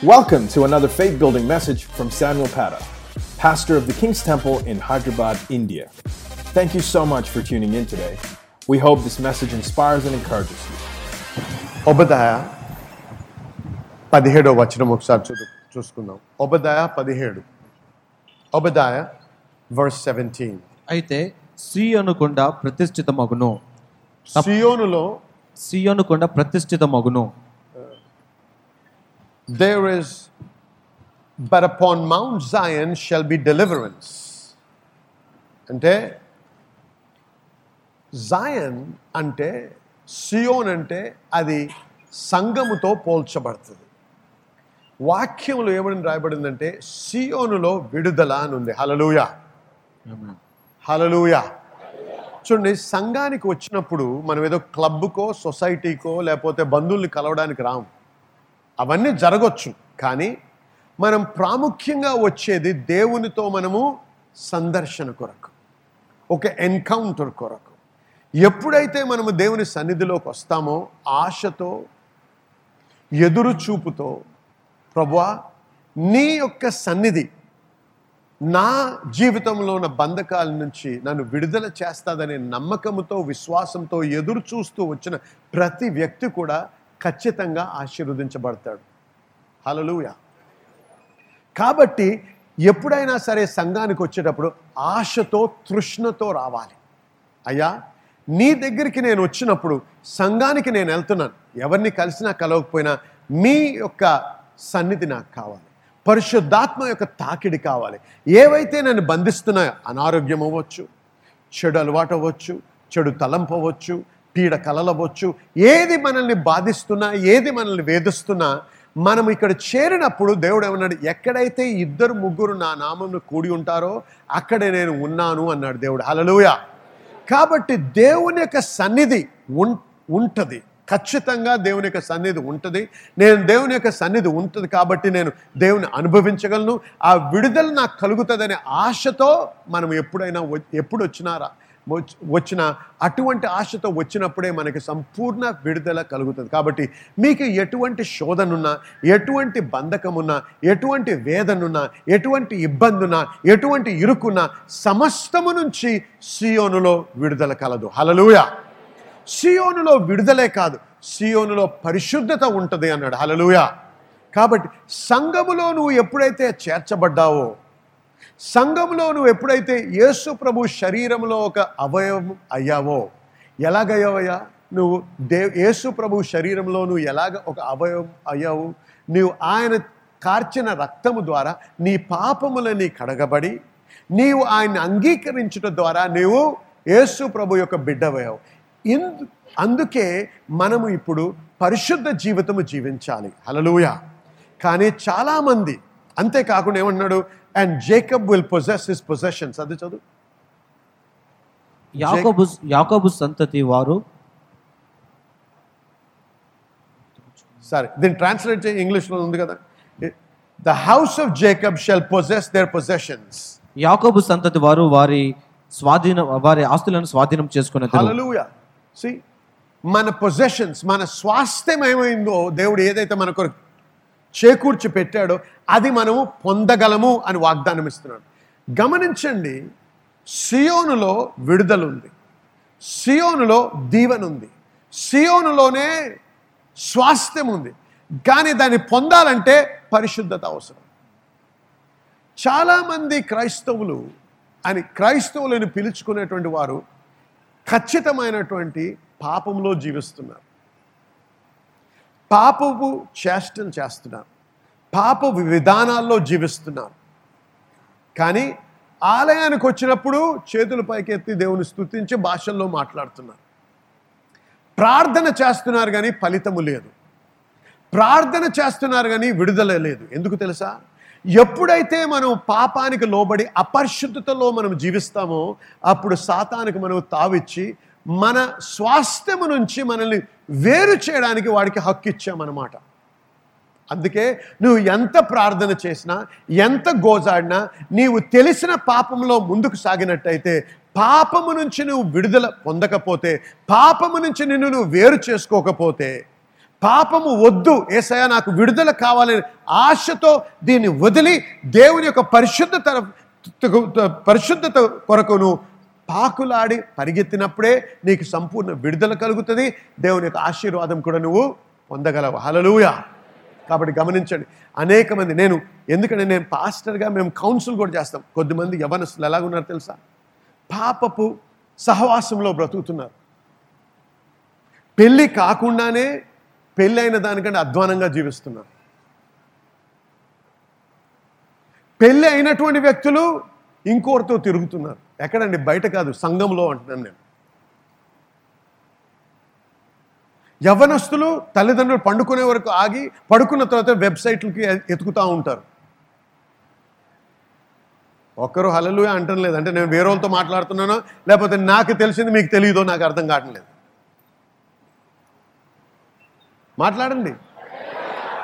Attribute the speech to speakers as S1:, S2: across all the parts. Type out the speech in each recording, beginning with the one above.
S1: Welcome to another faith building message from Samuel Pata, pastor of the King's Temple in Hyderabad, India. Thank you so much for tuning in today. We hope this message inspires and encourages you.
S2: ఒబదాయ పదిహేడో వచనం ఒకసారి చూ చూసుకుందాం ఒబదాయ పదిహేడు ఒబదాయ verse seventeen
S3: అయితే సియోను కొండ ప్రతిష్ఠితమగును
S2: సియోనులో
S3: సియోను కొండ ప్రతిష్ఠితమగును
S2: There is but upon mount zion shall be deliverance. అంటే జాయన్ అంటే సియోన్ అంటే అది సంఘముతో పోల్చబడుతుంది. వాక్యంలో ఏమని రాయబడిందంటే సియోనులో విడుదల అని ఉంది. హలలుయా హలలుయా చూడండి సంఘానికి వచ్చినప్పుడు మనం ఏదో క్లబ్కో సొసైటీకో లేకపోతే బంధువుల్ని కలవడానికి రాము. అవన్నీ జరగచ్చు. కానీ మనం ప్రాముఖ్యంగా వచ్చేది దేవునితో మనము సందర్శన కొరకు ఒక ఎన్కౌంటర్ కొరకు. ఎప్పుడైతే మనము దేవుని సన్నిధిలోకి వస్తామో ఆశతో ఎదురు చూపుతో ప్రభువా నీ యొక్క సన్నిధి నా జీవితంలో ఉన్న బంధకాల నుంచి నన్ను విడుదల చేస్తాదనే నమ్మకంతో విశ్వాసంతో ఎదురు చూస్తూ వచ్చిన ప్రతి వ్యక్తి కూడా ఖచ్చితంగా ఆశీర్వదించబడతాడు. హలలుయ కాబట్టి ఎప్పుడైనా సరే సంఘానికి వచ్చేటప్పుడు ఆశతో తృష్ణతో రావాలి. అయ్యా నీ దగ్గరికి నేను వచ్చినప్పుడు సంఘానికి నేను వెళ్తున్నాను. ఎవరిని కలిసినా కలవకపోయినా మీ యొక్క సన్నిధి నాకు కావాలి. పరిశుద్ధాత్మ యొక్క తాకిడి కావాలి. ఏవైతే నన్ను బంధిస్తున్నాయో అనారోగ్యం అవ్వచ్చు చెడు అలవాటు అవ్వచ్చు చెడు తలంపవచ్చు పీడ కలలవచ్చు. ఏది మనల్ని బాధిస్తున్నా ఏది మనల్ని వేధిస్తున్నా మనం ఇక్కడ చేరినప్పుడు దేవుడు ఏమన్నాడు ఎక్కడైతే ఇద్దరు ముగ్గురు నా నామంను కూడి ఉంటారో అక్కడే నేను ఉన్నాను అన్నాడు దేవుడు. హలలుయ కాబట్టి దేవుని యొక్క సన్నిధి ఉం ఉంటుంది. ఖచ్చితంగా దేవుని యొక్క సన్నిధి ఉంటుంది. నేను దేవుని యొక్క సన్నిధి ఉంటుంది కాబట్టి నేను దేవుని అనుభవించగలను. ఆ విడుదల నాకు కలుగుతుందనే ఆశతో మనం ఎప్పుడైనా ఎప్పుడు వచ్చినారా? వచ్చిన అటువంటి ఆశతో వచ్చినప్పుడే మనకి సంపూర్ణ విడుదల కలుగుతుంది. కాబట్టి మీకు ఎటువంటి శోధనున్నా ఎటువంటి బంధకమున్నా ఎటువంటి వేదనున్నా ఎటువంటి ఇబ్బందున్నా ఎటువంటి ఇరుకున్నా సమస్తము నుంచి సియోనులో విడుదల కలదు. హలలుయ సియోనులో విడుదలే కాదు సియోనులో పరిశుద్ధత ఉంటుంది అన్నాడు. హలలుయ కాబట్టి సంఘములో నువ్వు ఎప్పుడైతే చేర్చబడ్డావో సంఘంలో నువ్వు ఎప్పుడైతే యేసు ప్రభు శరీరంలో ఒక అవయవం అయ్యావో ఎలాగయ్యావయ్యా? నువ్వు దే యేసు ప్రభు శరీరంలో నువ్వు ఎలాగ ఒక అవయవం అయ్యావు? నువ్వు ఆయన కార్చిన రక్తము ద్వారా నీ పాపములని కడగబడి నీవు ఆయన్ని అంగీకరించడం ద్వారా నీవు యేసు ప్రభు యొక్క బిడ్డవయ్యావు. ఇందు అందుకే మనము ఇప్పుడు పరిశుద్ధ జీవితము జీవించాలి. హలలుయ కానీ చాలామంది అంతేకాకుండా ఏమన్నాడు and Jacob will possess his possessions అది చదువు
S3: యాకోబు యాకోబు సంతతి వారు
S2: సరే దీన్ని ట్రాన్స్లేట్ చేయి ఇంగ్లీష్లో ఉంది కదా the house of Jacob shall possess their possessions
S3: యాకోబు సంతతి వారు వారి స్వాధీనం వారి ఆస్తులను స్వాధీనం చేసుకునే
S2: మన పొజెషన్స్ మన స్వాస్థ్యం ఏమైందో దేవుడు ఏదైతే మన కొరకు చేకూర్చి పెట్టాడో అది మనము పొందగలము అని వాగ్దానం ఇస్తున్నాడు. గమనించండి సియోనులో విడుదల ఉంది సియోనులో దీవెన ఉంది సియోనులోనే స్వాస్థ్యం ఉంది కానీ దాన్ని పొందాలంటే పరిశుద్ధత అవసరం. చాలామంది క్రైస్తవులు అని క్రైస్తవులను పిలుచుకునేటువంటి వారు ఖచ్చితమైనటువంటి పాపంలో జీవిస్తున్నారు. పాపపు చేష్టలు చేస్తున్నారు పాపపు విధానాల్లో జీవిస్తున్నారు కానీ ఆలయానికి వచ్చినప్పుడు చేతులు పైకెత్తి దేవుని స్థుతించి భాషల్లో మాట్లాడుతున్నారు. ప్రార్థన చేస్తున్నారు కానీ ఫలితము లేదు. ప్రార్థన చేస్తున్నారు కానీ విడుదల లేదు. ఎందుకు తెలుసా? ఎప్పుడైతే మనం పాపానికి లోబడి అపరిశుద్ధతలో మనం జీవిస్తామో అప్పుడు సాతానికి మనం తావిచ్చి మన స్వాస్థ్యము నుంచి మనల్ని వేరు చేయడానికి వాడికి హక్కు ఇచ్చామన్నమాట. అందుకే నువ్వు ఎంత ప్రార్థన చేసినా ఎంత గోజాడినా నీవు తెలిసిన పాపంలో ముందుకు సాగినట్టయితే పాపము నుంచి నువ్వు విడుదల పొందకపోతే పాపము నుంచి నిన్ను నువ్వు వేరు చేసుకోకపోతే పాపము వద్దు ఏసయ నాకు విడుదల కావాలని ఆశతో దీన్ని వదిలి దేవుని యొక్క పరిశుద్ధత పరిశుద్ధత కొరకును పాకులాడి పరిగెత్తినప్పుడే నీకు సంపూర్ణ విడుదల కలుగుతుంది. దేవుని యొక్క ఆశీర్వాదం కూడా నువ్వు పొందగలవు. హలలుయా కాబట్టి గమనించండి. అనేక మంది నేను ఎందుకంటే నేను పాస్టర్గా మేము కౌన్సిల్ కూడా చేస్తాం. కొద్దిమంది యవనస్తులు ఎలాగున్నారు తెలుసా? పాపపు సహవాసంలో బ్రతుకుతున్నారు. పెళ్ళి కాకుండానే పెళ్ళి అయిన దానికంటే అధ్వానంగా జీవిస్తున్నారు. పెళ్ళి అయినటువంటి వ్యక్తులు ఇంకోరితో తిరుగుతున్నారు. ఎక్కడండి? బయట కాదు సంఘంలో అంటున్నాను నేను. యవ్వనస్తులు తల్లిదండ్రులు పండుకునే వరకు ఆగి పడుకున్న తర్వాత వెబ్సైట్లకి ఎతుకుతూ ఉంటారు. ఒక్కరు హలలు అంటం లేదు. అంటే నేను వేరే వాళ్ళతో మాట్లాడుతున్నానో లేకపోతే నాకు తెలిసింది మీకు తెలియదో నాకు అర్థం కావట్లేదు మాట్లాడండి.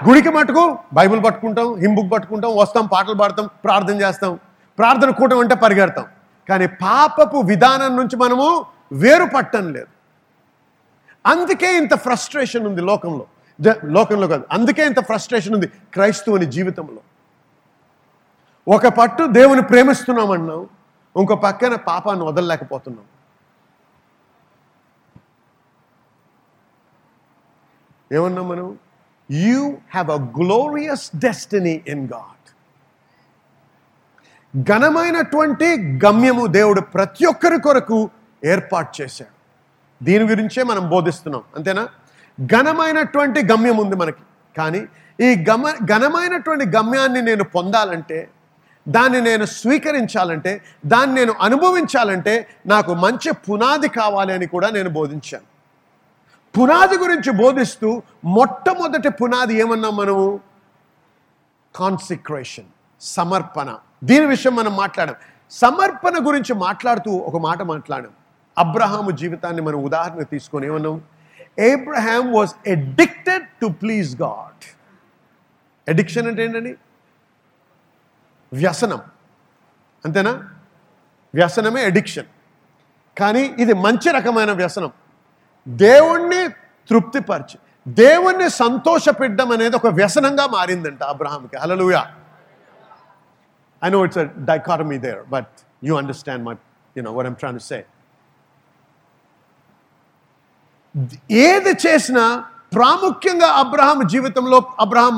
S2: గుడికి మటుకు బైబిల్ పట్టుకుంటాం హింబుక్ పట్టుకుంటాం వస్తాం పాటలు పాడతాం ప్రార్థన చేస్తాం. ప్రార్థన కూటం అంటే పరిగెడతాం. కానీ పాపపు విధానం నుంచి మనము వేరు పట్టం లేదు. అందుకే ఇంత ఫ్రస్ట్రేషన్ ఉంది లోకంలో. లోకంలో కాదు. అందుకే ఇంత ఫ్రస్ట్రేషన్ ఉంది క్రైస్తవుని జీవితంలో. ఒక పట్టు దేవుని ప్రేమిస్తున్నామన్నాం ఇంకో పక్కన పాపాన్ని వదలలేకపోతున్నాం. ఏమన్నాం మనం? You have a glorious destiny in God ఘనమైనటువంటి గమ్యము దేవుడు ప్రతి ఒక్కరి కొరకు ఏర్పాటు చేశాడు. దీని గురించే మనం బోధిస్తున్నాం అంతేనా? ఘనమైనటువంటి గమ్యం ఉంది మనకి. కానీ ఈ గమ ఘనమైనటువంటి గమ్యాన్ని నేను పొందాలంటే దాన్ని నేను స్వీకరించాలంటే దాన్ని నేను అనుభవించాలంటే నాకు మంచి పునాది కావాలి అని కూడా నేను బోధించాను. పునాది గురించి బోధిస్తూ మొట్టమొదటి పునాది ఏమన్నాం మనము? కాన్సిక్రేషన్ సమర్పణ. దీని విషయం మనం మాట్లాడాం సమర్పణ గురించి మాట్లాడుతూ ఒక మాట మాట్లాడాం అబ్రహాము జీవితాన్ని మనం ఉదాహరణ తీసుకొని ఏమన్నాం? Abraham was addicted to please God addiction అంటే ఏంటండి? వ్యసనం. అంతేనా? వ్యసనమే ఎడిక్షన్ కానీ ఇది మంచి రకమైన వ్యసనం. దేవుణ్ణి తృప్తిపరిచి దేవుణ్ణి సంతోషపెట్టడం అనేది ఒక వ్యసనంగా మారిందంట అబ్రహాంకి hallelujah I know it's a dichotomy there, but you understand my, you know, what I'm trying to say. ఏది చేసినా ప్రాముఖ్యంగా అబ్రహాం జీవితంలో అబ్రహాం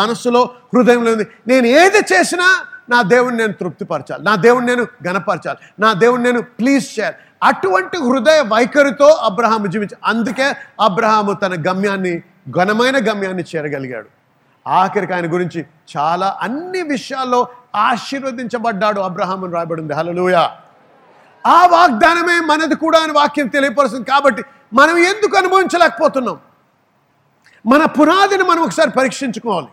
S2: మనస్సులో హృదయంలో ఉంది. నేను ఏది చేసినా నా దేవుని నేను తృప్తిపరచాలి. నా దేవుని నేను గణపరచాలి నా దేవుని నేను ప్లీజ్ చేయాలి. అటువంటి హృదయ వైఖరితో అబ్రహాం జీవించి అందుకే అబ్రహాము తన గమ్యాన్ని ఘనమైన గమ్యాన్ని చేరగలిగాడు. ఆఖరికి ఆయన గురించి చాలా అన్ని విషయాల్లో ఆశీర్వదించబడ్డాడు అబ్రహాం అని రాయబడింది. హల్లెలూయా. ఆ వాగ్దానమే మనది కూడా అని వాక్యం తెలియపరుస్తుంది కాబట్టి మనం ఎందుకు అనుభవించలేకపోతున్నాం? మన పునాదిని మనం ఒకసారి పరీక్షించుకోవాలి.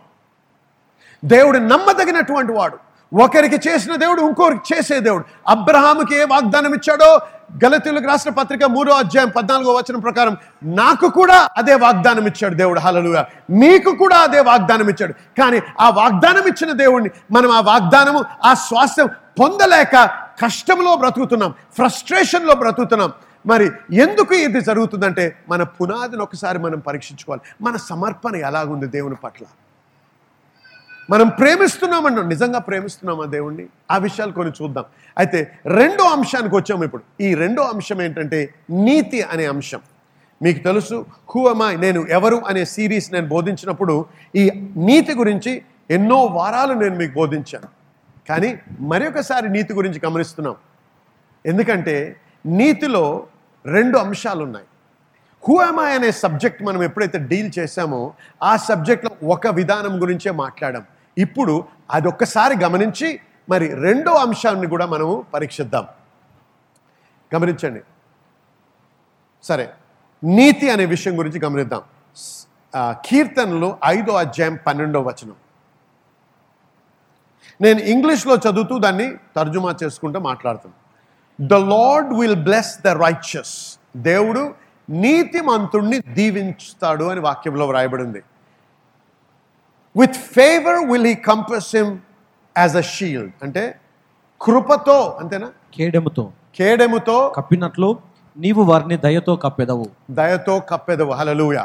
S2: దేవుడు నమ్మదగినటువంటి వాడు. ఒకరికి చేసిన దేవుడు ఇంకొకరికి చేసే దేవుడు. అబ్రహాముకి ఏ వాగ్దానం ఇచ్చాడో గలతీలకు రాసిన పత్రిక మూడో అధ్యాయం పద్నాలుగో వచనం ప్రకారం నాకు కూడా అదే వాగ్దానం ఇచ్చాడు దేవుడు. హలలుగా మీకు కూడా అదే వాగ్దానం ఇచ్చాడు. కానీ ఆ వాగ్దానం ఇచ్చిన దేవుడిని మనం ఆ వాగ్దానము ఆ స్వాస్థ్యం పొందలేక కష్టంలో బ్రతుకుతున్నాం ఫ్రస్ట్రేషన్లో బ్రతుకుతున్నాం. మరి ఎందుకు ఇది జరుగుతుందంటే మన పునాదిని ఒకసారి మనం పరీక్షించుకోవాలి. మన సమర్పణ ఎలాగుంది దేవుని పట్ల? మనం ప్రేమిస్తున్నామండి నిజంగా ప్రేమిస్తున్నామా దేవుణ్ణి? ఆ విషయాలు కొన్ని చూద్దాం. అయితే రెండో అంశానికి వచ్చాము ఇప్పుడు. ఈ రెండో అంశం ఏంటంటే నీతి అనే అంశం. మీకు తెలుసు హూఅమాయ్ నేను ఎవరు అనే సిరీస్ నేను బోధించినప్పుడు ఈ నీతి గురించి ఎన్నో వారాలు నేను మీకు బోధించాను. కానీ మరొకసారి నీతి గురించి గమనిస్తున్నాం. ఎందుకంటే నీతిలో రెండు అంశాలు ఉన్నాయి హూఎమా అనే సబ్జెక్ట్ మనం ఎప్పుడైతే డీల్ చేశామో ఆ సబ్జెక్ట్లో ఒక విధానం గురించే మాట్లాడాం. ఇప్పుడు అది ఒక్కసారి గమనించి మరి రెండో అంశాన్ని కూడా మనము పరీక్షిద్దాం. గమనించండి. సరే నీతి అనే విషయం గురించి గమనిద్దాం. కీర్తనలు ఐదో అధ్యాయం పన్నెండో వచనం. నేను ఇంగ్లీష్లో చదువుతూ దాన్ని తర్జుమా చేసుకుంటూ మాట్లాడుతాను the Lord will bless the righteous దేవుడు నీతిమంతుణ్ణి దీవించుతాడు అని వాక్యంలో వ్రాయబడింది. With favour will he compass him as a shield అంటే కృపతో అంతేనా?
S3: కేడెముతో.
S2: కేడెముతో
S3: కప్పినట్లు నీవు వారిని దయతో కప్పెదవు.
S2: దయతో కప్పెదవు. హలలుయ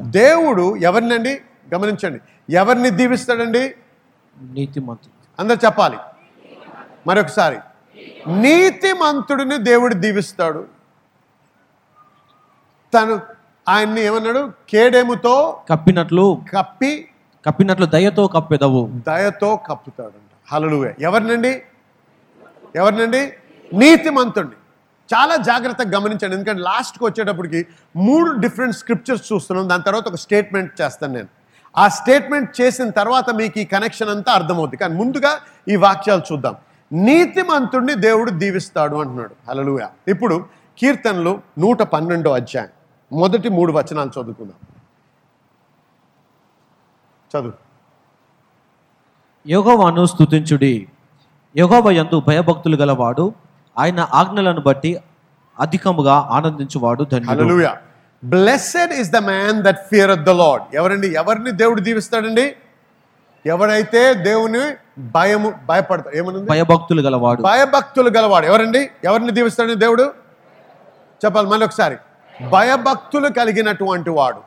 S2: దేవుడు ఎవరినండి? గమనించండి. ఎవరిని దీవిస్తాడండి?
S3: నీతిమంతుడు.
S2: అందరు చెప్పాలి. మరొకసారి. నీతిమంతుడిని దేవుడు దీవిస్తాడు. తను ఆయన్ని ఏమన్నాడు? కేడెముతో
S3: కప్పినట్లు
S2: కప్పి
S3: కప్పినట్లు దయతో కప్పెదవు.
S2: దయతో కప్పుతాడంట. హలలువే ఎవరినండి? ఎవరినండి? నీతిమంతుడిని చాలా జాగ్రత్తగా గమనించండి. ఎందుకంటే లాస్ట్కి వచ్చేటప్పటికి మూడు డిఫరెంట్ స్క్రిప్చర్స్ చూస్తున్నాం. దాని తర్వాత ఒక స్టేట్మెంట్ చేస్తాను నేను. ఆ స్టేట్మెంట్ చేసిన తర్వాత మీకు ఈ కనెక్షన్ అంతా అర్థమవుతుంది కానీ ముందుగా ఈ వాక్యాలు చూద్దాం. నీతిమంతుడిని దేవుడు దీవిస్తాడు అంటున్నాడు. హలలుయ ఇప్పుడు కీర్తనలు నూట పన్నెండో అధ్యాయం. మొదటి మూడు వచనాలు చదువుకుందాం. చదువు.
S3: యెహోవాను స్తుతించుడి. యెహోవా యందు భయభక్తులు గలవాడు ఆయన ఆజ్ఞలను బట్టి అధికముగా ఆనందించువాడు ధన్యుడు.
S2: Blessed is the man that fear the Lord ఎవరండి? ఎవరిని దేవుడు దీవిస్తాడండి? ఎవరైతే దేవుని భయము భయపడతాడు ఏమనుంది?
S3: భయభక్తులు గలవాడు.
S2: భయభక్తులు గలవాడు. ఎవరండి? ఎవరిని దీవిస్తాడండి దేవుడు? చెప్పాలి మళ్ళీ ఒకసారి. భయభక్తులు కలిగినటువంటి వాడు.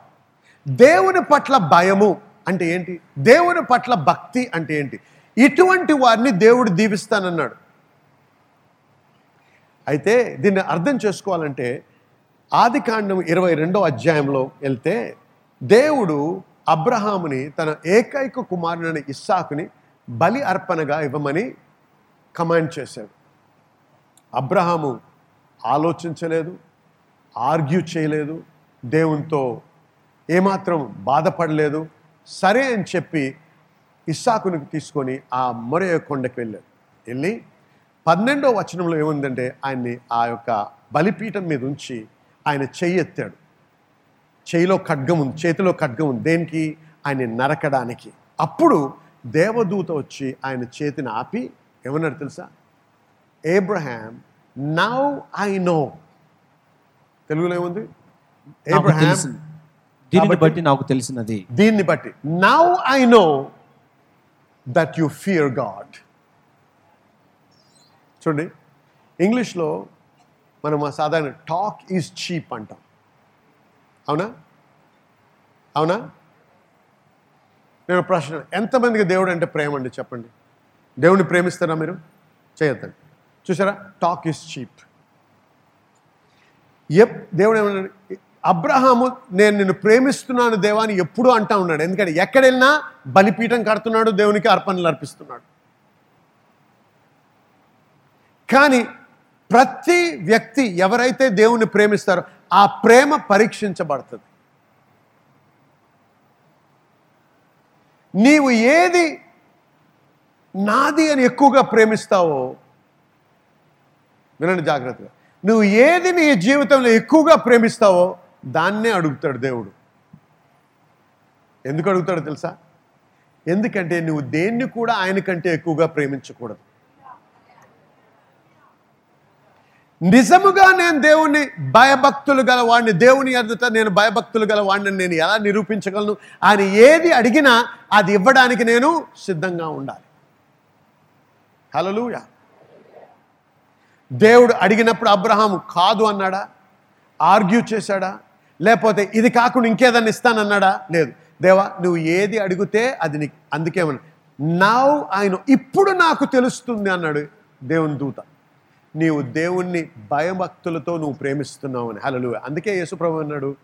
S2: దేవుని పట్ల భయము అంటే ఏంటి? దేవుని పట్ల భక్తి అంటే ఏంటి? ఇటువంటి వారిని దేవుడు దీవిస్తానన్నాడు. అయితే దీన్ని అర్థం చేసుకోవాలంటే ఆది కాండం ఇరవై రెండో అధ్యాయంలో వెళ్తే దేవుడు అబ్రహాముని తన ఏకైక కుమారుని ఇస్సాకుని బలి అర్పణగా ఇవ్వమని కమాండ్ చేశాడు. అబ్రహాము ఆలోచించలేదు. ఆర్గ్యూ చేయలేదు. దేవునితో ఏమాత్రం బాధపడలేదు. సరే అని చెప్పి ఇస్సాకుని తీసుకొని ఆ మొరయ కొండకి వెళ్ళాడు. వెళ్ళి పన్నెండో వచనంలో ఏముందంటే ఆయన్ని ఆ యొక్క బలిపీఠం మీద ఉంచి ఆయన చెయ్యి ఎత్తాడు. చేయిలో ఖడ్గం ఉంది చేతిలో ఖడ్గం ఉంది. దేనికి? ఆయన నరకడానికి. అప్పుడు దేవదూత వచ్చి ఆయన చేతిని ఆపి ఏమన్నాడు తెలుసా? ఏబ్రహాం నౌ ఐ నో తెలుగులో ఏముంది?
S3: దీనిని బట్టి నాకు తెలిసినది.
S2: దీన్ని బట్టి. Now I know that you fear God చూడండి ఇంగ్లీష్లో మనం సాధారణ టాక్ ఈజ్ చీప్ అంటాం. అవునా? అవునా? నేను ప్రశ్న ఎంతమందికి దేవుడు అంటే ప్రేమ అండి? చెప్పండి. దేవుడిని ప్రేమిస్తారా మీరు? చేయొద్దండి. చూసారా? టాక్ ఈజ్ చీప్ ఎప్ దేవుడు ఏమన్నాడు? అబ్రహాము నేను నిన్ను ప్రేమిస్తున్నాను దేవాన్ని ఎప్పుడూ అంటా ఉన్నాడు. ఎందుకంటే ఎక్కడ వెళ్ళినా బలిపీఠం కడుతున్నాడు దేవునికి అర్పణలు అర్పిస్తున్నాడు. కానీ ప్రతి వ్యక్తి ఎవరైతే దేవుని ప్రేమిస్తారో ఆ ప్రేమ పరీక్షించబడుతుంది. నీవు ఏది నాది అని ఎక్కువగా ప్రేమిస్తావో వినండి జాగ్రత్తగా. నువ్వు ఏది నీ జీవితంలో ఎక్కువగా ప్రేమిస్తావో దాన్నే అడుగుతాడు దేవుడు. ఎందుకు అడుగుతాడు తెలుసా? ఎందుకంటే నువ్వు దేన్ని కూడా ఆయన కంటే ఎక్కువగా ప్రేమించకూడదు. నిజముగా నేను దేవుణ్ణి భయభక్తులు గల వాడిని దేవుని ఎదుట నేను భయభక్తులు గల వాడిని నేను ఎలా నిరూపించగలను? ఆయన ఏది అడిగినా అది ఇవ్వడానికి నేను సిద్ధంగా ఉండాలి. హలలుయా దేవుడు అడిగినప్పుడు అబ్రహాము కాదు అన్నాడా? ఆర్గ్యూ చేశాడా? లేకపోతే ఇది కాకుండా ఇంకేదన్నా ఇస్తానన్నాడా? లేదు. దేవా నువ్వు ఏది అడిగితే అది నీకు అందుకేమన్నా నౌ ఆయన ఇప్పుడు నాకు తెలుస్తుంది అన్నాడు దేవుని దూత. నీవు దేవుణ్ణి భయభక్తులతో నువ్వు ప్రేమిస్తున్నావు అని. హలలు అందుకే యేసుప్రభు అన్నాడు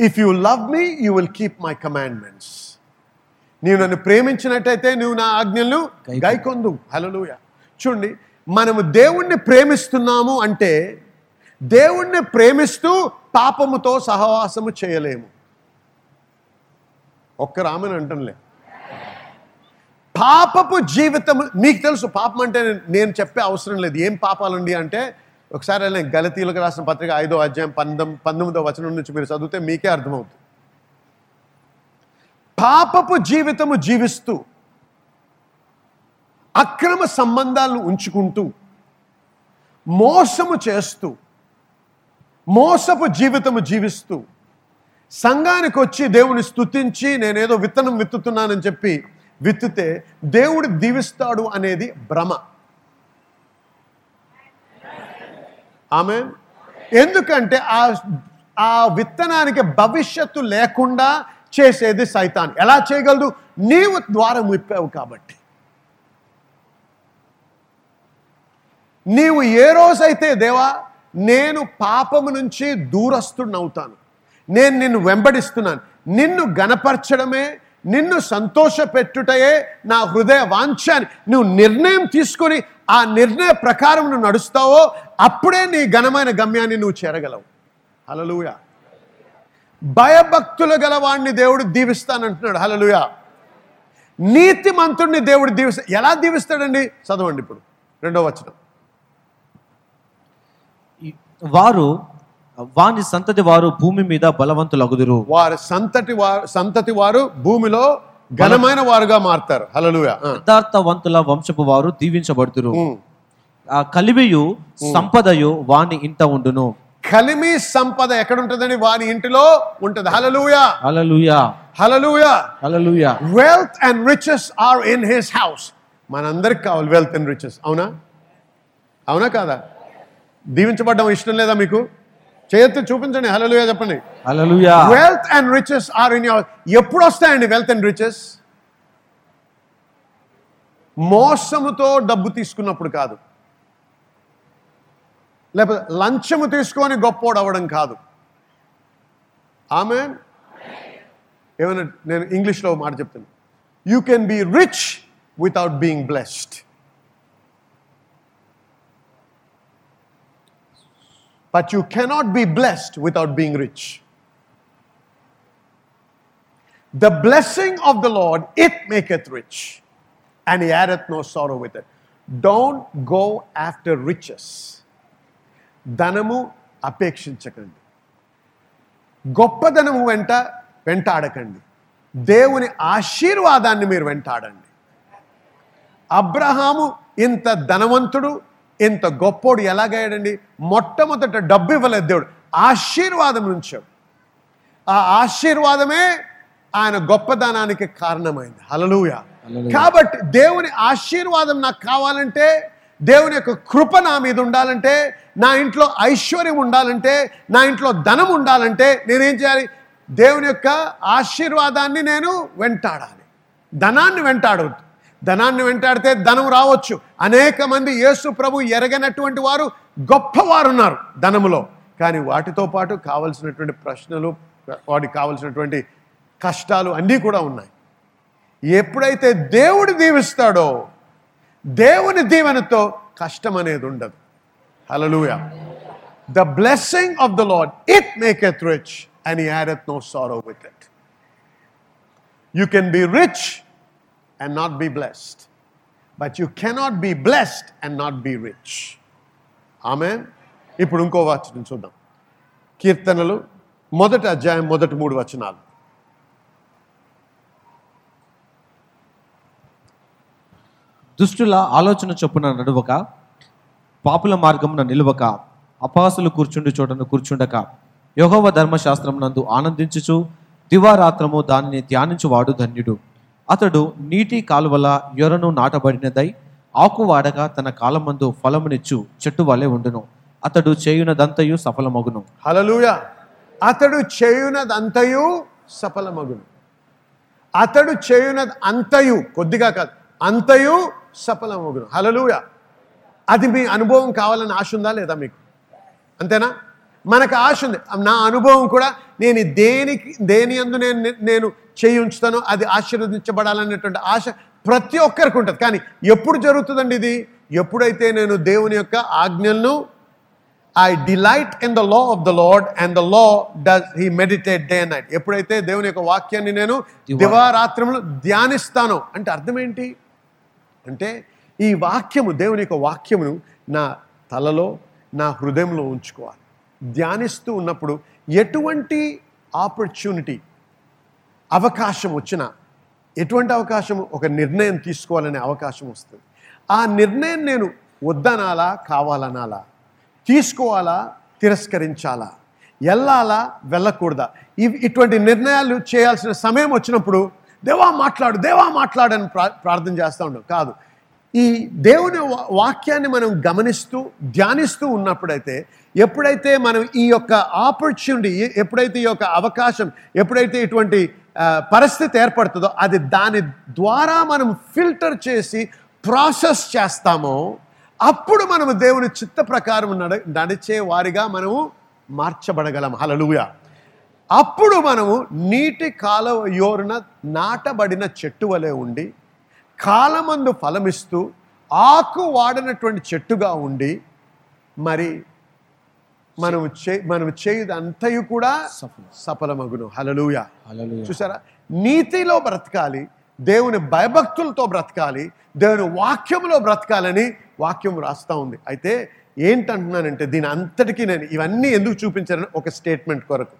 S2: if you love me you will keep my commandments నీవు నన్ను ప్రేమించినట్టయితే నువ్వు నా ఆజ్ఞలను. గైకొందు హలలుయ చూడండి మనము దేవుణ్ణి ప్రేమిస్తున్నాము అంటే దేవుణ్ణి ప్రేమిస్తూ పాపముతో సహవాసము చేయలేము. ఒక్క రామని అంటంలే పాపపు జీవితం మీకు తెలుసు పాపం అంటే నేను చెప్పే అవసరం లేదు. ఏం పాపాలండి అంటే ఒకసారి నేను గలతీలకు రాసిన పత్రిక ఐదో అధ్యాయం పంతొమ్మిది పంతొమ్మిదో వచనం నుంచి మీరు చదివితే మీకే అర్థమవుతుంది. పాపపు జీవితము జీవిస్తూ అక్రమ సంబంధాలను ఉంచుకుంటూ మోసము చేస్తూ మోసపు జీవితము జీవిస్తూ సంఘానికి వచ్చి దేవుని స్థుతించి నేనేదో విత్తనం విత్తుతున్నానని చెప్పి విత్తితే దేవుడు దీవిస్తాడు అనేది భ్రమ. ఆమె ఎందుకంటే ఆ ఆ విత్తనానికి భవిష్యత్తు లేకుండా చేసేది సైతాన్. ఎలా చేయగలదు నీవు ద్వారం విప్పావు కాబట్టి. నీవు ఏ రోజైతే దేవా నేను పాపము నుంచి దూరస్తున్నవుతాను నేను నిన్ను వెంబడిస్తున్నాను. నిన్ను గనపరచడమే నిన్ను సంతోషపెట్టుటయే నా హృదయ వాంఛ నువ్వు నిర్ణయం తీసుకొని ఆ నిర్ణయ ప్రకారం నువ్వు నడుస్తావో అప్పుడే నీ ఘనమైన గమ్యాన్ని నువ్వు చేరగలవు. హలలుయ భయభక్తులు గలవాణ్ణి దేవుడు దీవిస్తానంటున్నాడు. హలలుయ నీతిమంతుడిని దేవుడు దీవిస్తా ఎలా దీవిస్తాడండి? చదవండి ఇప్పుడు. రెండో వచనం.
S3: వారు వాని సంతతి వారు భూమి మీద బలవంతులగుదురు.
S2: వారి సంతటి వారు సంతతి వారు భూమిలో ఘనమైన వారుగా మారుతారు. హలలుయ
S3: యథార్థవంతుల వంశపు వారు దీవించబడుతురు ఆ కలిమియు సంపదయు వాని ఇంట ఉండును.
S2: కలిమి సంపద ఎక్కడ ఉంటుందని వారి ఇంటిలో ఉంటుంది. Hallelujah
S3: hallelujah.
S2: Hallelujah
S3: hallelujah.
S2: Wealth and riches are in his house మనందరికి కావాలి వెల్త్ అండ్ రిచెస్ అవునా? అవునా కాదా? దీవించబడ్డం ఇష్టం లేదా మీకు? చేయొత్తు చూపించండి. హలలుయ చెప్పండి.
S3: Hallelujah.
S2: Wealth and riches are in your ఎప్పుడు వస్తాయండి వెల్త్ అండ్ రిచెస్ మోసముతో డబ్బు తీసుకున్నప్పుడు కాదు. లేకపోతే లంచము తీసుకొని గొప్పోడు అవ్వడం కాదు. ఆమె ఏమైనా నేను ఇంగ్లీష్లో మాట చెప్తాను. You can be rich without being blessed But you cannot be blessed without being rich The blessing of the Lord, it maketh rich, and he addeth no sorrow with it. Don't go after riches. ధనము అపేక్షించకండి గొప్పదనము వెంట వెంటాడకండి దేవుని ఆశీర్వాదాన్ని మీరు వెంటాడండి అబ్రహాము ఇంత ధనవంతుడు ఇంత గొప్పోడు ఎలాగయ్యాడండి? మొట్టమొదట డబ్బు ఇవ్వలేదు దేవుడు. ఆశీర్వాదం నుంచాడు. ఆ ఆశీర్వాదమే ఆయన గొప్పదనానికి కారణమైంది. హలలుయ. కాబట్టి దేవుని ఆశీర్వాదం నాకు కావాలంటే దేవుని యొక్క కృప నా మీద ఉండాలంటే నా ఇంట్లో ఐశ్వర్యం ఉండాలంటే నా ఇంట్లో ధనం ఉండాలంటే నేనేం చేయాలి? దేవుని యొక్క ఆశీర్వాదాన్ని నేను వెంటాడాలి. ధనాన్ని వెంటాడవద్దు. ధనాన్ని వెంటాడితే ధనం రావచ్చు. అనేక మంది యేసు ప్రభు ఎరగనటువంటి వారు గొప్పవారు ఉన్నారు ధనములో. కానీ వాటితో పాటు కావలసినటువంటి ప్రశ్నలు వాడికి కావలసినటువంటి కష్టాలు అన్నీ కూడా ఉన్నాయి. ఎప్పుడైతే దేవుడు దీవిస్తాడో దేవుని దీవెనతో కష్టం అనేది ఉండదు. Hallelujah the blessing of the Lord it maketh rich and addeth no sorrow with it you can be rich and not be blessed but you cannot be blessed and not be rich ఆమె ఇప్పుడు ఇంకో వచనం చూద్దాం. కీర్తనలు మొదటి అధ్యాయం మొదటి మూడు వచనాలు.
S3: దుష్టుల ఆలోచన చొప్పున నడువక పాపుల మార్గమున నిలువక అపాసులు కూర్చుండి చోటను కూర్చుండక యోగవ ధర్మశాస్త్రం నందు ఆనందించుచు దివారాత్రము దానిని ధ్యానించువాడు ధన్యుడు. అతడు నీటి కాలువల యొరను నాటబడినదై ఆకు వాడగా తన కాలమందు ఫలమునిచ్చు చెట్టు వలె ఉండును. అతడు చేయునదంతయు సఫలమగును.
S2: హలలుయ అతడు చేయునదంతయు సఫలమగును. అతడు చేయునది అంతయు కొద్దిగా కాదు అంతయు సఫలమగును. హలలుయ అది మీ అనుభవం కావాలని ఆశ ఉందా లేదా మీకు? అంతేనా? మనకు ఆశ ఉంది. నా అనుభవం కూడా నేను దేనికి దేని అందు నేను నేను చేయి ఉంచుతానో అది ఆశీర్వదించబడాలనేటువంటి ఆశ ప్రతి ఒక్కరికి ఉంటుంది. కానీ ఎప్పుడు జరుగుతుందండి ఇది? ఎప్పుడైతే నేను దేవుని యొక్క ఆజ్ఞలను I delight in the law of the Lord and the law does he meditate day and night ఎప్పుడైతే దేవుని యొక్క వాక్యాన్ని నేను దివారాత్రములు ధ్యానిస్తానో అంటే అర్థం ఏంటి? అంటే ఈ వాక్యము దేవుని యొక్క వాక్యమును నా తలలో నా హృదయంలో ఉంచుకోవాలి. ధ్యానిస్తూ ఉన్నప్పుడు ఎటువంటి ఆపర్చునిటీ అవకాశం వచ్చినా ఎటువంటి అవకాశం ఒక నిర్ణయం తీసుకోవాలనే అవకాశం వస్తుంది. ఆ నిర్ణయం నేను వద్దనాలా కావాలనాలా? తీసుకోవాలా తిరస్కరించాలా? వెళ్ళాలా వెళ్ళకూడదా? ఇవి ఇటువంటి నిర్ణయాలు చేయాల్సిన సమయం వచ్చినప్పుడు దేవా మాట్లాడు దేవా మాట్లాడని ప్రా ప్రార్థన చేస్తూ ఉండవు కాదు. ఈ దేవుని వా- వాక్యాన్ని మనం గమనిస్తూ ధ్యానిస్తూ ఉన్నప్పుడైతే ఎప్పుడైతే మనం ఈ యొక్క ఆపర్చునిటీ ఎప్పుడైతే ఈ యొక్క అవకాశం ఎప్పుడైతే ఇటువంటి పరిస్థితి ఏర్పడుతుందో అది దాని ద్వారా మనం ఫిల్టర్ చేసి ప్రాసెస్ చేస్తామో అప్పుడు మనము దేవుని చిత్త ప్రకారం నడ నడిచే వారిగా మనము మార్చబడగలం. హలలుయ అప్పుడు మనము నీటి కాలువ యోరున నాటబడిన చెట్టు వలె ఉండి కాలమందు ఫలమిస్తూ ఆకు వాడినటువంటి చెట్టుగా ఉండి మరి మనము చే మనము చేయదు అంతయు కూడా సఫలమగును. హలలుయ. చూసారా? నీతిలో బ్రతకాలి దేవుని భయభక్తులతో బ్రతకాలి దేవుని వాక్యంలో బ్రతకాలని వాక్యం రాస్తా ఉంది. అయితే ఏంటంటున్నానంటే దీని అంతటికీ నేను ఇవన్నీ ఎందుకు చూపించానని ఒక స్టేట్మెంట్ కొరకు.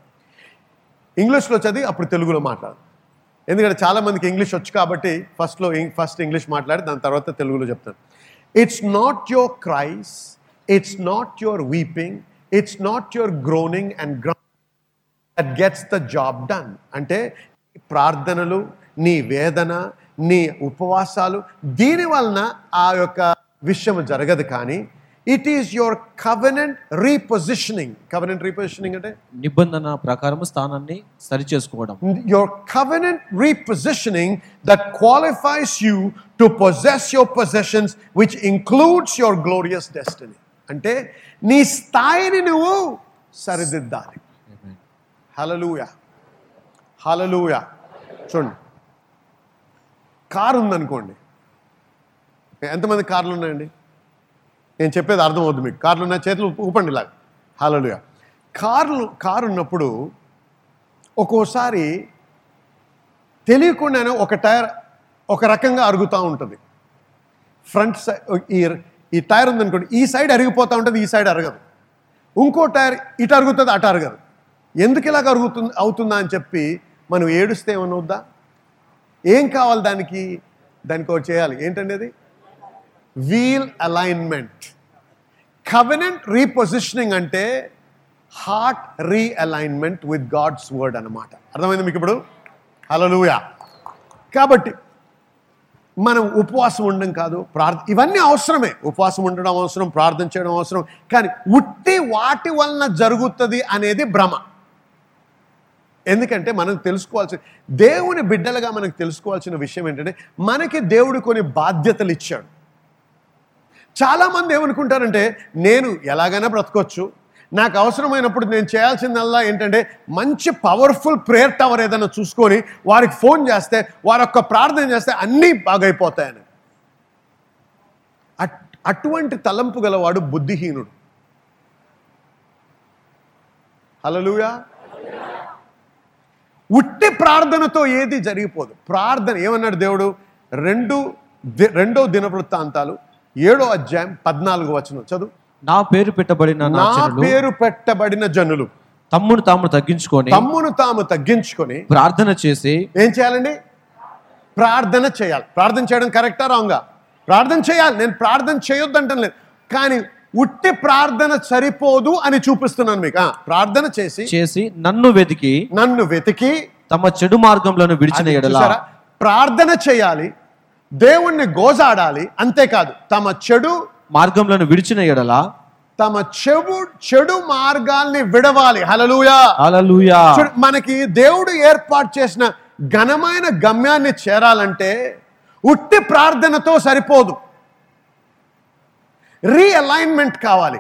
S2: ఇంగ్లీష్లో చదివి అప్పుడు తెలుగులో మాట్లాడు. ఎందుకంటే చాలా మందికి ఇంగ్లీష్ వచ్చు కాబట్టి ఫస్ట్లో ఫస్ట్ ఇంగ్లీష్ మాట్లాడి దాని తర్వాత తెలుగులో చెప్తాను. It's not your cries it's not your weeping it's not your groaning and grow that gets the job done అంటే ప్రార్థనలు నీ వేదన నీ ఉపవాసాలు దీని వలన ఆ యొక్క విషయం జరగదు కానీ it is your covenant repositioning covenant repositioning అంటే?
S3: నిబంధన ప్రకారం స్థానాన్ని సరి చేసుకోవడం.
S2: Your covenant repositioning that qualifies you to possess your possessions, which includes your glorious destiny. అంటే నీ స్థాయిని నువ్వు సరిదిద్దాలి. హలలుయ హలలుయ చూడండి. కారు ఉందనుకోండి ఎంతమంది కార్లు ఉన్నాయండి నేను చెప్పేది అర్థమవుద్ది మీకు. కార్లు ఉన్న చేతులు ఊపండి ఇలాగ. హలలుయ కార్లు కారు ఉన్నప్పుడు ఒక్కోసారి తెలియకుండానే ఒక టైర్ ఒక రకంగా అరుగుతూ ఉంటుంది. ఫ్రంట్ సైడ్ ఈ ఈ టైర్ ఉందనుకోండి ఈ సైడ్ అరిగిపోతూ ఉంటుంది ఈ సైడ్ అరగదు. ఇంకో టైర్ ఇటు అరుగుతుంది అటు అరగదు. ఎందుకు ఇలాగ అరుగుతుంది అవుతుందా అని చెప్పి మనం ఏడుస్తే ఏమనవుద్దా ఏం కావాలి దానికి? దానికి ఒకటి చేయాలి. ఏంటనేది వీల్ అలైన్మెంట్ కవెనెంట్ రీపొజిషనింగ్ అంటే heart realignment with God's word అన్నమాట. అర్థమైంది మీకు ఇప్పుడు? హలలుయా కాబట్టి మనం ఉపవాసం ఉండడం కాదు ప్రార్థ ఇవన్నీ అవసరమే. ఉపవాసం ఉండడం అవసరం ప్రార్థన చేయడం అవసరం. కానీ ఉట్టి వాటి వలన జరుగుతుంది అనేది భ్రమ. ఎందుకంటే మనం తెలుసుకోవాల్సిన దేవుని బిడ్డలుగా మనకు తెలుసుకోవాల్సిన విషయం ఏంటంటే మనకి దేవుడు కొన్ని బాధ్యతలు ఇచ్చాడు. చాలామంది ఏమనుకుంటారంటే నేను ఎలాగైనా బ్రతకొచ్చు నాకు అవసరమైనప్పుడు నేను చేయాల్సిందల్లా ఏంటంటే మంచి పవర్ఫుల్ ప్రేయర్ టవర్ ఏదైనా చూసుకొని వారికి ఫోన్ చేస్తే వారి యొక్క ప్రార్థన చేస్తే అన్నీ బాగైపోతాయని. అటువంటి తలంపు గలవాడు బుద్ధిహీనుడు. హలలుయా ఉట్టి ప్రార్థనతో ఏది జరిగిపోదు. ప్రార్థన ఏమన్నాడు దేవుడు? రెండు రెండో దినవృత్తాంతాలు ఏడో అధ్యాయం పద్నాలుగు వచనం చదువు.
S3: నా పేరు పెట్టబడిన నా
S2: పేరు పెట్టబడిన జనులు.
S3: తమ్మును తాము తగ్గించుకొని
S2: తమ్మును తాము తగ్గించుకొని
S3: ప్రార్థన చేసి
S2: ఏం చేయాలండి? ప్రార్థన చేయాలి. ప్రార్థన చేయడం కరెక్టా రాంగా? ప్రార్థన చేయాలి. నేను ప్రార్థన చేయొద్దంటం లేదు కానీ ఉట్టి ప్రార్థన సరిపోదు అని చూపిస్తున్నాను మీకు. ప్రార్థన చేసి
S3: చేసి నన్ను వెతికి
S2: నన్ను వెతికి
S3: తమ చెడు మార్గంలోను విడిచిన?
S2: ప్రార్థన చేయాలి. దేవుణ్ణి గోజాడాలి. అంతేకాదు తమ చెడు
S3: మార్గంలోను విడిచిన ఎడల
S2: తమ చెడు చెడు మార్గాల్ని విడవాలి. హలలుయా మనకి దేవుడు ఏర్పాటు చేసిన ఘనమైన గమ్యాన్ని చేరాలంటే ఉట్టి ప్రార్థనతో సరిపోదు. రీఅలైన్మెంట్ కావాలి.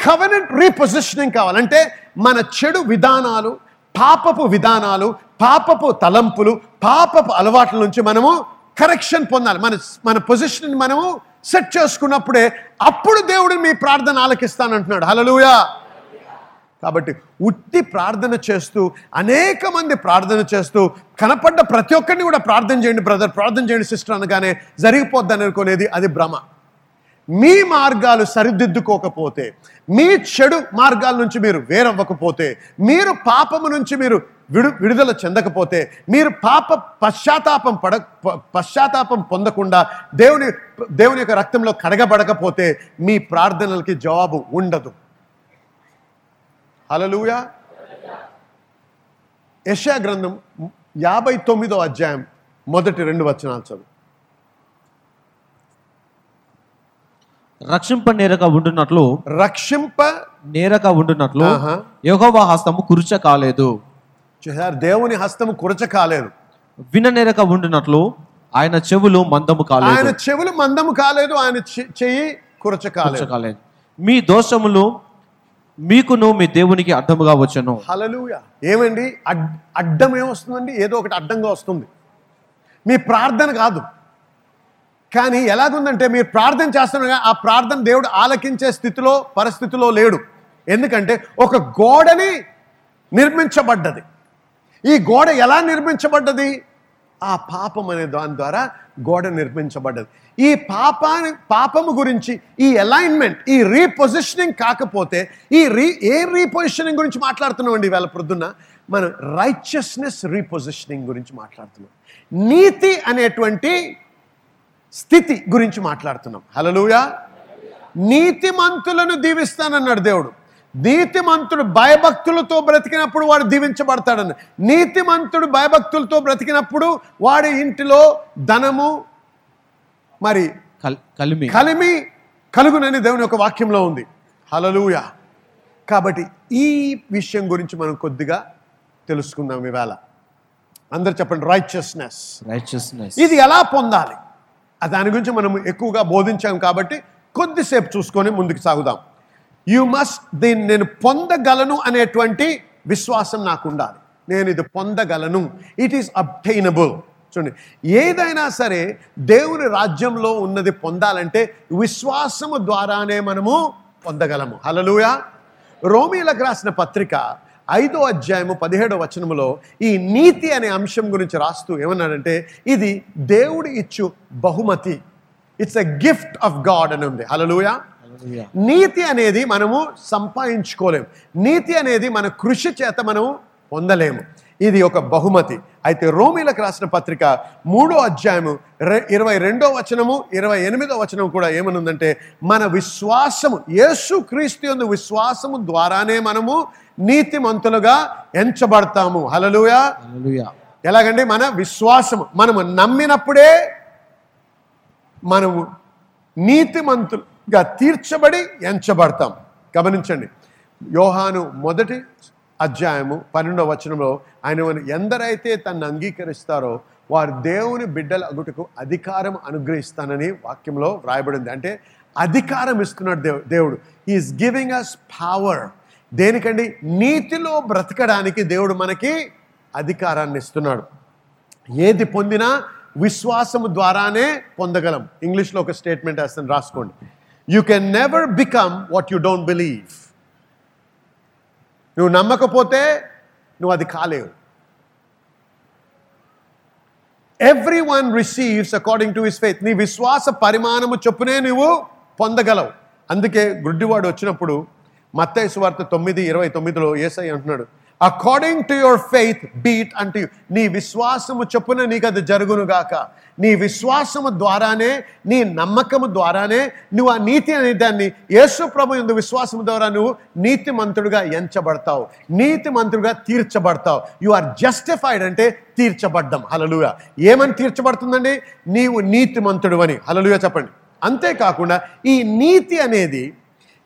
S2: కవనెంట్ రీపొజిషనింగ్ కావాలంటే మన చెడు విధానాలు పాపపు విధానాలు పాపపు తలంపులు పాపపు అలవాట్ల నుంచి మనము కరెక్షన్ పొందాలి. మన మన పొజిషన్ మనము సెట్ చేసుకున్నప్పుడే అప్పుడు దేవుడు మీ ప్రార్థన ఆలకిస్తానంటున్నాడు. హలలుయా కాబట్టి ఉట్టి ప్రార్థన చేస్తూ అనేక మంది ప్రార్థన చేస్తూ కనపడ్డ ప్రతి ఒక్కరిని కూడా ప్రార్థన చేయండి బ్రదర్ ప్రార్థన చేయండి సిస్టర్ అనగానే జరిగిపోద్దని అనుకునేది అది భ్రమ. మీ మార్గాలు సరిదిద్దుకోకపోతే మీ చెడు మార్గాల నుంచి మీరు వేరవ్వకపోతే మీరు పాపము నుంచి మీరు విడు విడుదల చెందకపోతే మీరు పాప పశ్చాత్తాపం పడ పశ్చాత్తాపం పొందకుండా దేవుని దేవుని యొక్క రక్తంలో కడగబడకపోతే మీ ప్రార్థనలకి జవాబు ఉండదు. హలలుయా యశా గ్రంథం యాభై తొమ్మిదో అధ్యాయం మొదటి రెండు వచనాలు చదువు.
S3: రక్షింప నేరక ఉండునట్లు
S2: రక్షింప
S3: నేరక ఉండునట్లు. యెహోవా హస్తము కురుచ కాలేదు.
S2: చూసారు దేవుని హస్తము కురచ కాలేదు.
S3: విన నేరక ఉండునట్లు ఆయన చెవులు మందము కాలేదు.
S2: ఆయన చెవులు మందము కాలేదు ఆయన చెయ్యి కురచ కాలేదు.
S3: కాలేదు. మీ దోషములు మీకును మీ దేవునికి అడ్డముగా వచ్చను.
S2: హలలుయ ఏమండి? అడ్ అడ్డం ఏమొస్తుందండి ఏదో ఒకటి అడ్డంగా వస్తుంది. మీ ప్రార్థన కాదు. కానీ ఎలాగుందంటే మీరు ప్రార్థన చేస్తున్నారు ఆ ప్రార్థన దేవుడు ఆలకించే స్థితిలో పరిస్థితిలో లేడు. ఎందుకంటే ఒక గోడని నిర్మించబడ్డది. ఈ గోడ ఎలా నిర్మించబడ్డది? ఆ పాపం అనే దాని ద్వారా గోడ నిర్మించబడ్డది. ఈ పాపాని పాపము గురించి ఈ అలైన్మెంట్ ఈ రీపొజిషనింగ్ కాకపోతే ఈ రీ ఏ రీపొజిషనింగ్ గురించి మాట్లాడుతున్నాం అండి ఇవాళ ప్రొద్దున్న మనం రైచియస్నెస్ రీపొజిషనింగ్ గురించి మాట్లాడుతున్నాం. నీతి అనేటువంటి స్థితి గురించి మాట్లాడుతున్నాం. హలలుయా నీతిమంతులను దీవిస్తానన్నాడు దేవుడు. నీతిమంతుడు భయభక్తులతో బ్రతికినప్పుడు వాడు దీవించబడతాడని. నీతిమంతుడు భయభక్తులతో బ్రతికినప్పుడు వాడి ఇంటిలో ధనము మరి
S3: కల్- కలిమి.
S2: కలిమి కలుగునని దేవుని యొక్క వాక్యంలో ఉంది. హలలుయ కాబట్టి ఈ విషయం గురించి మనం కొద్దిగా తెలుసుకుందాం ఇవాళ అందరు చెప్పండి రైచియస్నెస్
S3: రైచియస్నెస్
S2: ఇది ఎలా పొందాలి? దాని గురించి మనం ఎక్కువగా బోధించాం కాబట్టి కొద్దిసేపు చూసుకొని ముందుకు సాగుదాం. యు మస్ట్ దీన్ని నేను పొందగలను అనేటువంటి విశ్వాసం నాకు ఉండాలి నేను ఇది పొందగలను. ఇట్ ఈస్ అబ్టైనబుల్ చూడండి ఏదైనా సరే దేవుని రాజ్యంలో ఉన్నది పొందాలంటే విశ్వాసము ద్వారానే మనము పొందగలము. హలలుయా రోమీలకు రాసిన పత్రిక ఐదో అధ్యాయము పదిహేడో వచనములో ఈ నీతి అనే అంశం గురించి రాస్తూ ఏమన్నాడంటే ఇది దేవుడు ఇచ్చు బహుమతి. It's a gift of God అని ఉంది. హలలుయా నీతి అనేది మనము సంపాదించుకోలేము. నీతి అనేది మన కృషి చేత మనము పొందలేము. ఇది ఒక బహుమతి. అయితే రోమిలకు రాసిన పత్రిక మూడో అధ్యాయము రె- ఇరవై రెండో వచనము ఇరవై ఎనిమిదో వచనం కూడా ఏమనుందంటే మన విశ్వాసము యేసు క్రీస్తు యందు విశ్వాసము ద్వారానే మనము నీతిమంతులుగా ఎంచబడతాము. హలలుయా ఎలాగండి? మన విశ్వాసము. మనము నమ్మినప్పుడే మనము నీతిమంతులుగా తీర్చబడి ఎంచబడతాం. గమనించండి. యోహాను మొదటి అధ్యాయము పన్నెండవ వచనంలో ఆయన ఎందరైతే తన్ను అంగీకరిస్తారో వారు దేవుని బిడ్డల అగుటకు అధికారం అనుగ్రహిస్తానని వాక్యంలో వ్రాయబడింది. అంటే అధికారం ఇస్తున్నాడు దేవు దేవుడు. ఈజ్ గివింగ్ అస్ పవర్ దేనికండి? నీతిలో బ్రతకడానికి దేవుడు మనకి అధికారాన్ని ఇస్తున్నాడు. ఏది పొందినా విశ్వాసము ద్వారానే పొందగలం. ఇంగ్లీష్లో ఒక స్టేట్మెంట్ వేస్తాను రాసుకోండి. You can never become what you don't believe నువ్వు నమ్మకపోతే నువ్వు అది కాలేవు. Every one receives according to his faith నీ విశ్వాస పరిమాణము చొప్పునే నువ్వు పొందగలవు. అందుకే గుడ్డివాడు వచ్చినప్పుడు మత్తయి వార్త తొమ్మిది ఇరవై తొమ్మిదిలో ఏసై అంటున్నాడు according to your faith be it అంటే నీ విశ్వాసము చొప్పున నీకు అది జరుగును గాక. నీ విశ్వాసము ద్వారానే నీ నమ్మకము ద్వారానే నువ్వు ఆ నీతి అనే దాన్ని యేసు ప్రభు ఎందు విశ్వాసము ద్వారా నువ్వు నీతి మంత్రుడుగా ఎంచబడతావు. నీతి మంత్రుడుగా తీర్చబడతావు. యు ఆర్ జస్టిఫైడ్ అంటే తీర్చబడ్డం. హలలుగా ఏమని తీర్చబడుతుందండి? నీవు నీతి మంత్రుడు అని హలలుగా చెప్పండి. అంతేకాకుండా ఈ నీతి అనేది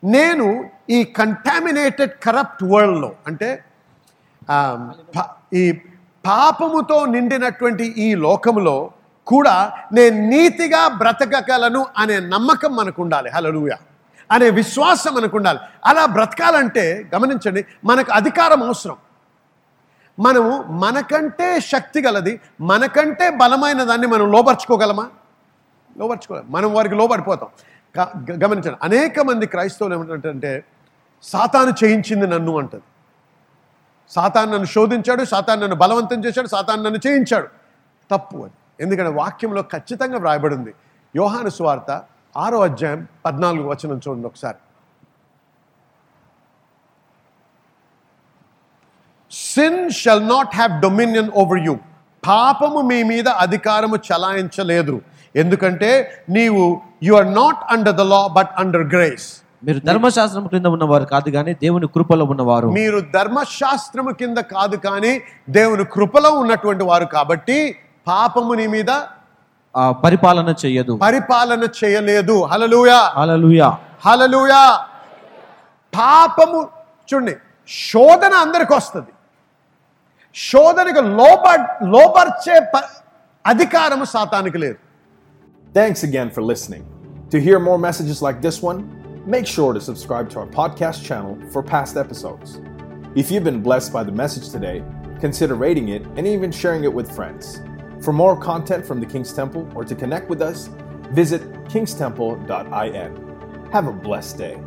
S2: నేను ఈ కంటామినేటెడ్ కరప్ట్ వరల్డ్లో అంటే ఈ పాపముతో నిండినటువంటి ఈ లోకములో కూడా నేను నీతిగా బ్రతకగలను అనే నమ్మకం మనకు ఉండాలి హలలుయ అనే విశ్వాసం మనకు ఉండాలి అలా బ్రతకాలంటే గమనించండి మనకు అధికారం అవసరం. మనము మనకంటే శక్తి గలది మనకంటే బలమైన దాన్ని మనం లోపరుచుకోగలమా లోపరుచుకోలేం మనం వారికి లోపడిపోతాం గమనించండి అనేక మంది క్రైస్తవులు ఏమిటంటే సాతాను చేయించింది నన్ను అంటది. సాతాను నన్ను శోధించాడు సాతాను నన్ను బలవంతం చేశాడు సాతాను నన్ను చేయించాడు. తప్పు అది. ఎందుకంటే వాక్యంలో ఖచ్చితంగా వ్రాయబడింది. యోహాను స్వార్త ఆరో అధ్యాయం పద్నాలుగు వచనం చూడండి ఒకసారి. Sin shall not have dominion over you పాపము మీ మీద అధికారము చలాయించలేదు. ఎందుకంటే నీవు you are not under the law but under grace
S3: మీరు ధర్మశాస్త్రం క్రింద ఉన్నవారు కాదు కానీ దేవుని కృపలో ఉన్నవారు.
S2: మీరు ధర్మశాస్త్రము కింద కాదు కానీ దేవుని కృపలో ఉన్నటువంటి వారు కాబట్టి పాపము నీ మీద
S3: పరిపాలన చెయ్యదు
S2: పరిపాలన చేయలేదు. హలలుయా
S3: హల్లెలూయా.
S2: హలలుయా పాపము చూడండి శోధన అందరికి వస్తుంది. శోధనకు లోప లోపర్చే ప- అధికారము సాతానికి లేదు.
S1: Thanks again for listening. To hear more messages like this one, make sure to subscribe to our podcast channel for past episodes. If you've been blessed by the message today, consider rating it and even sharing it with friends. For more content from the King's Temple or to connect with us, visit kingstemple.in. Have a blessed day.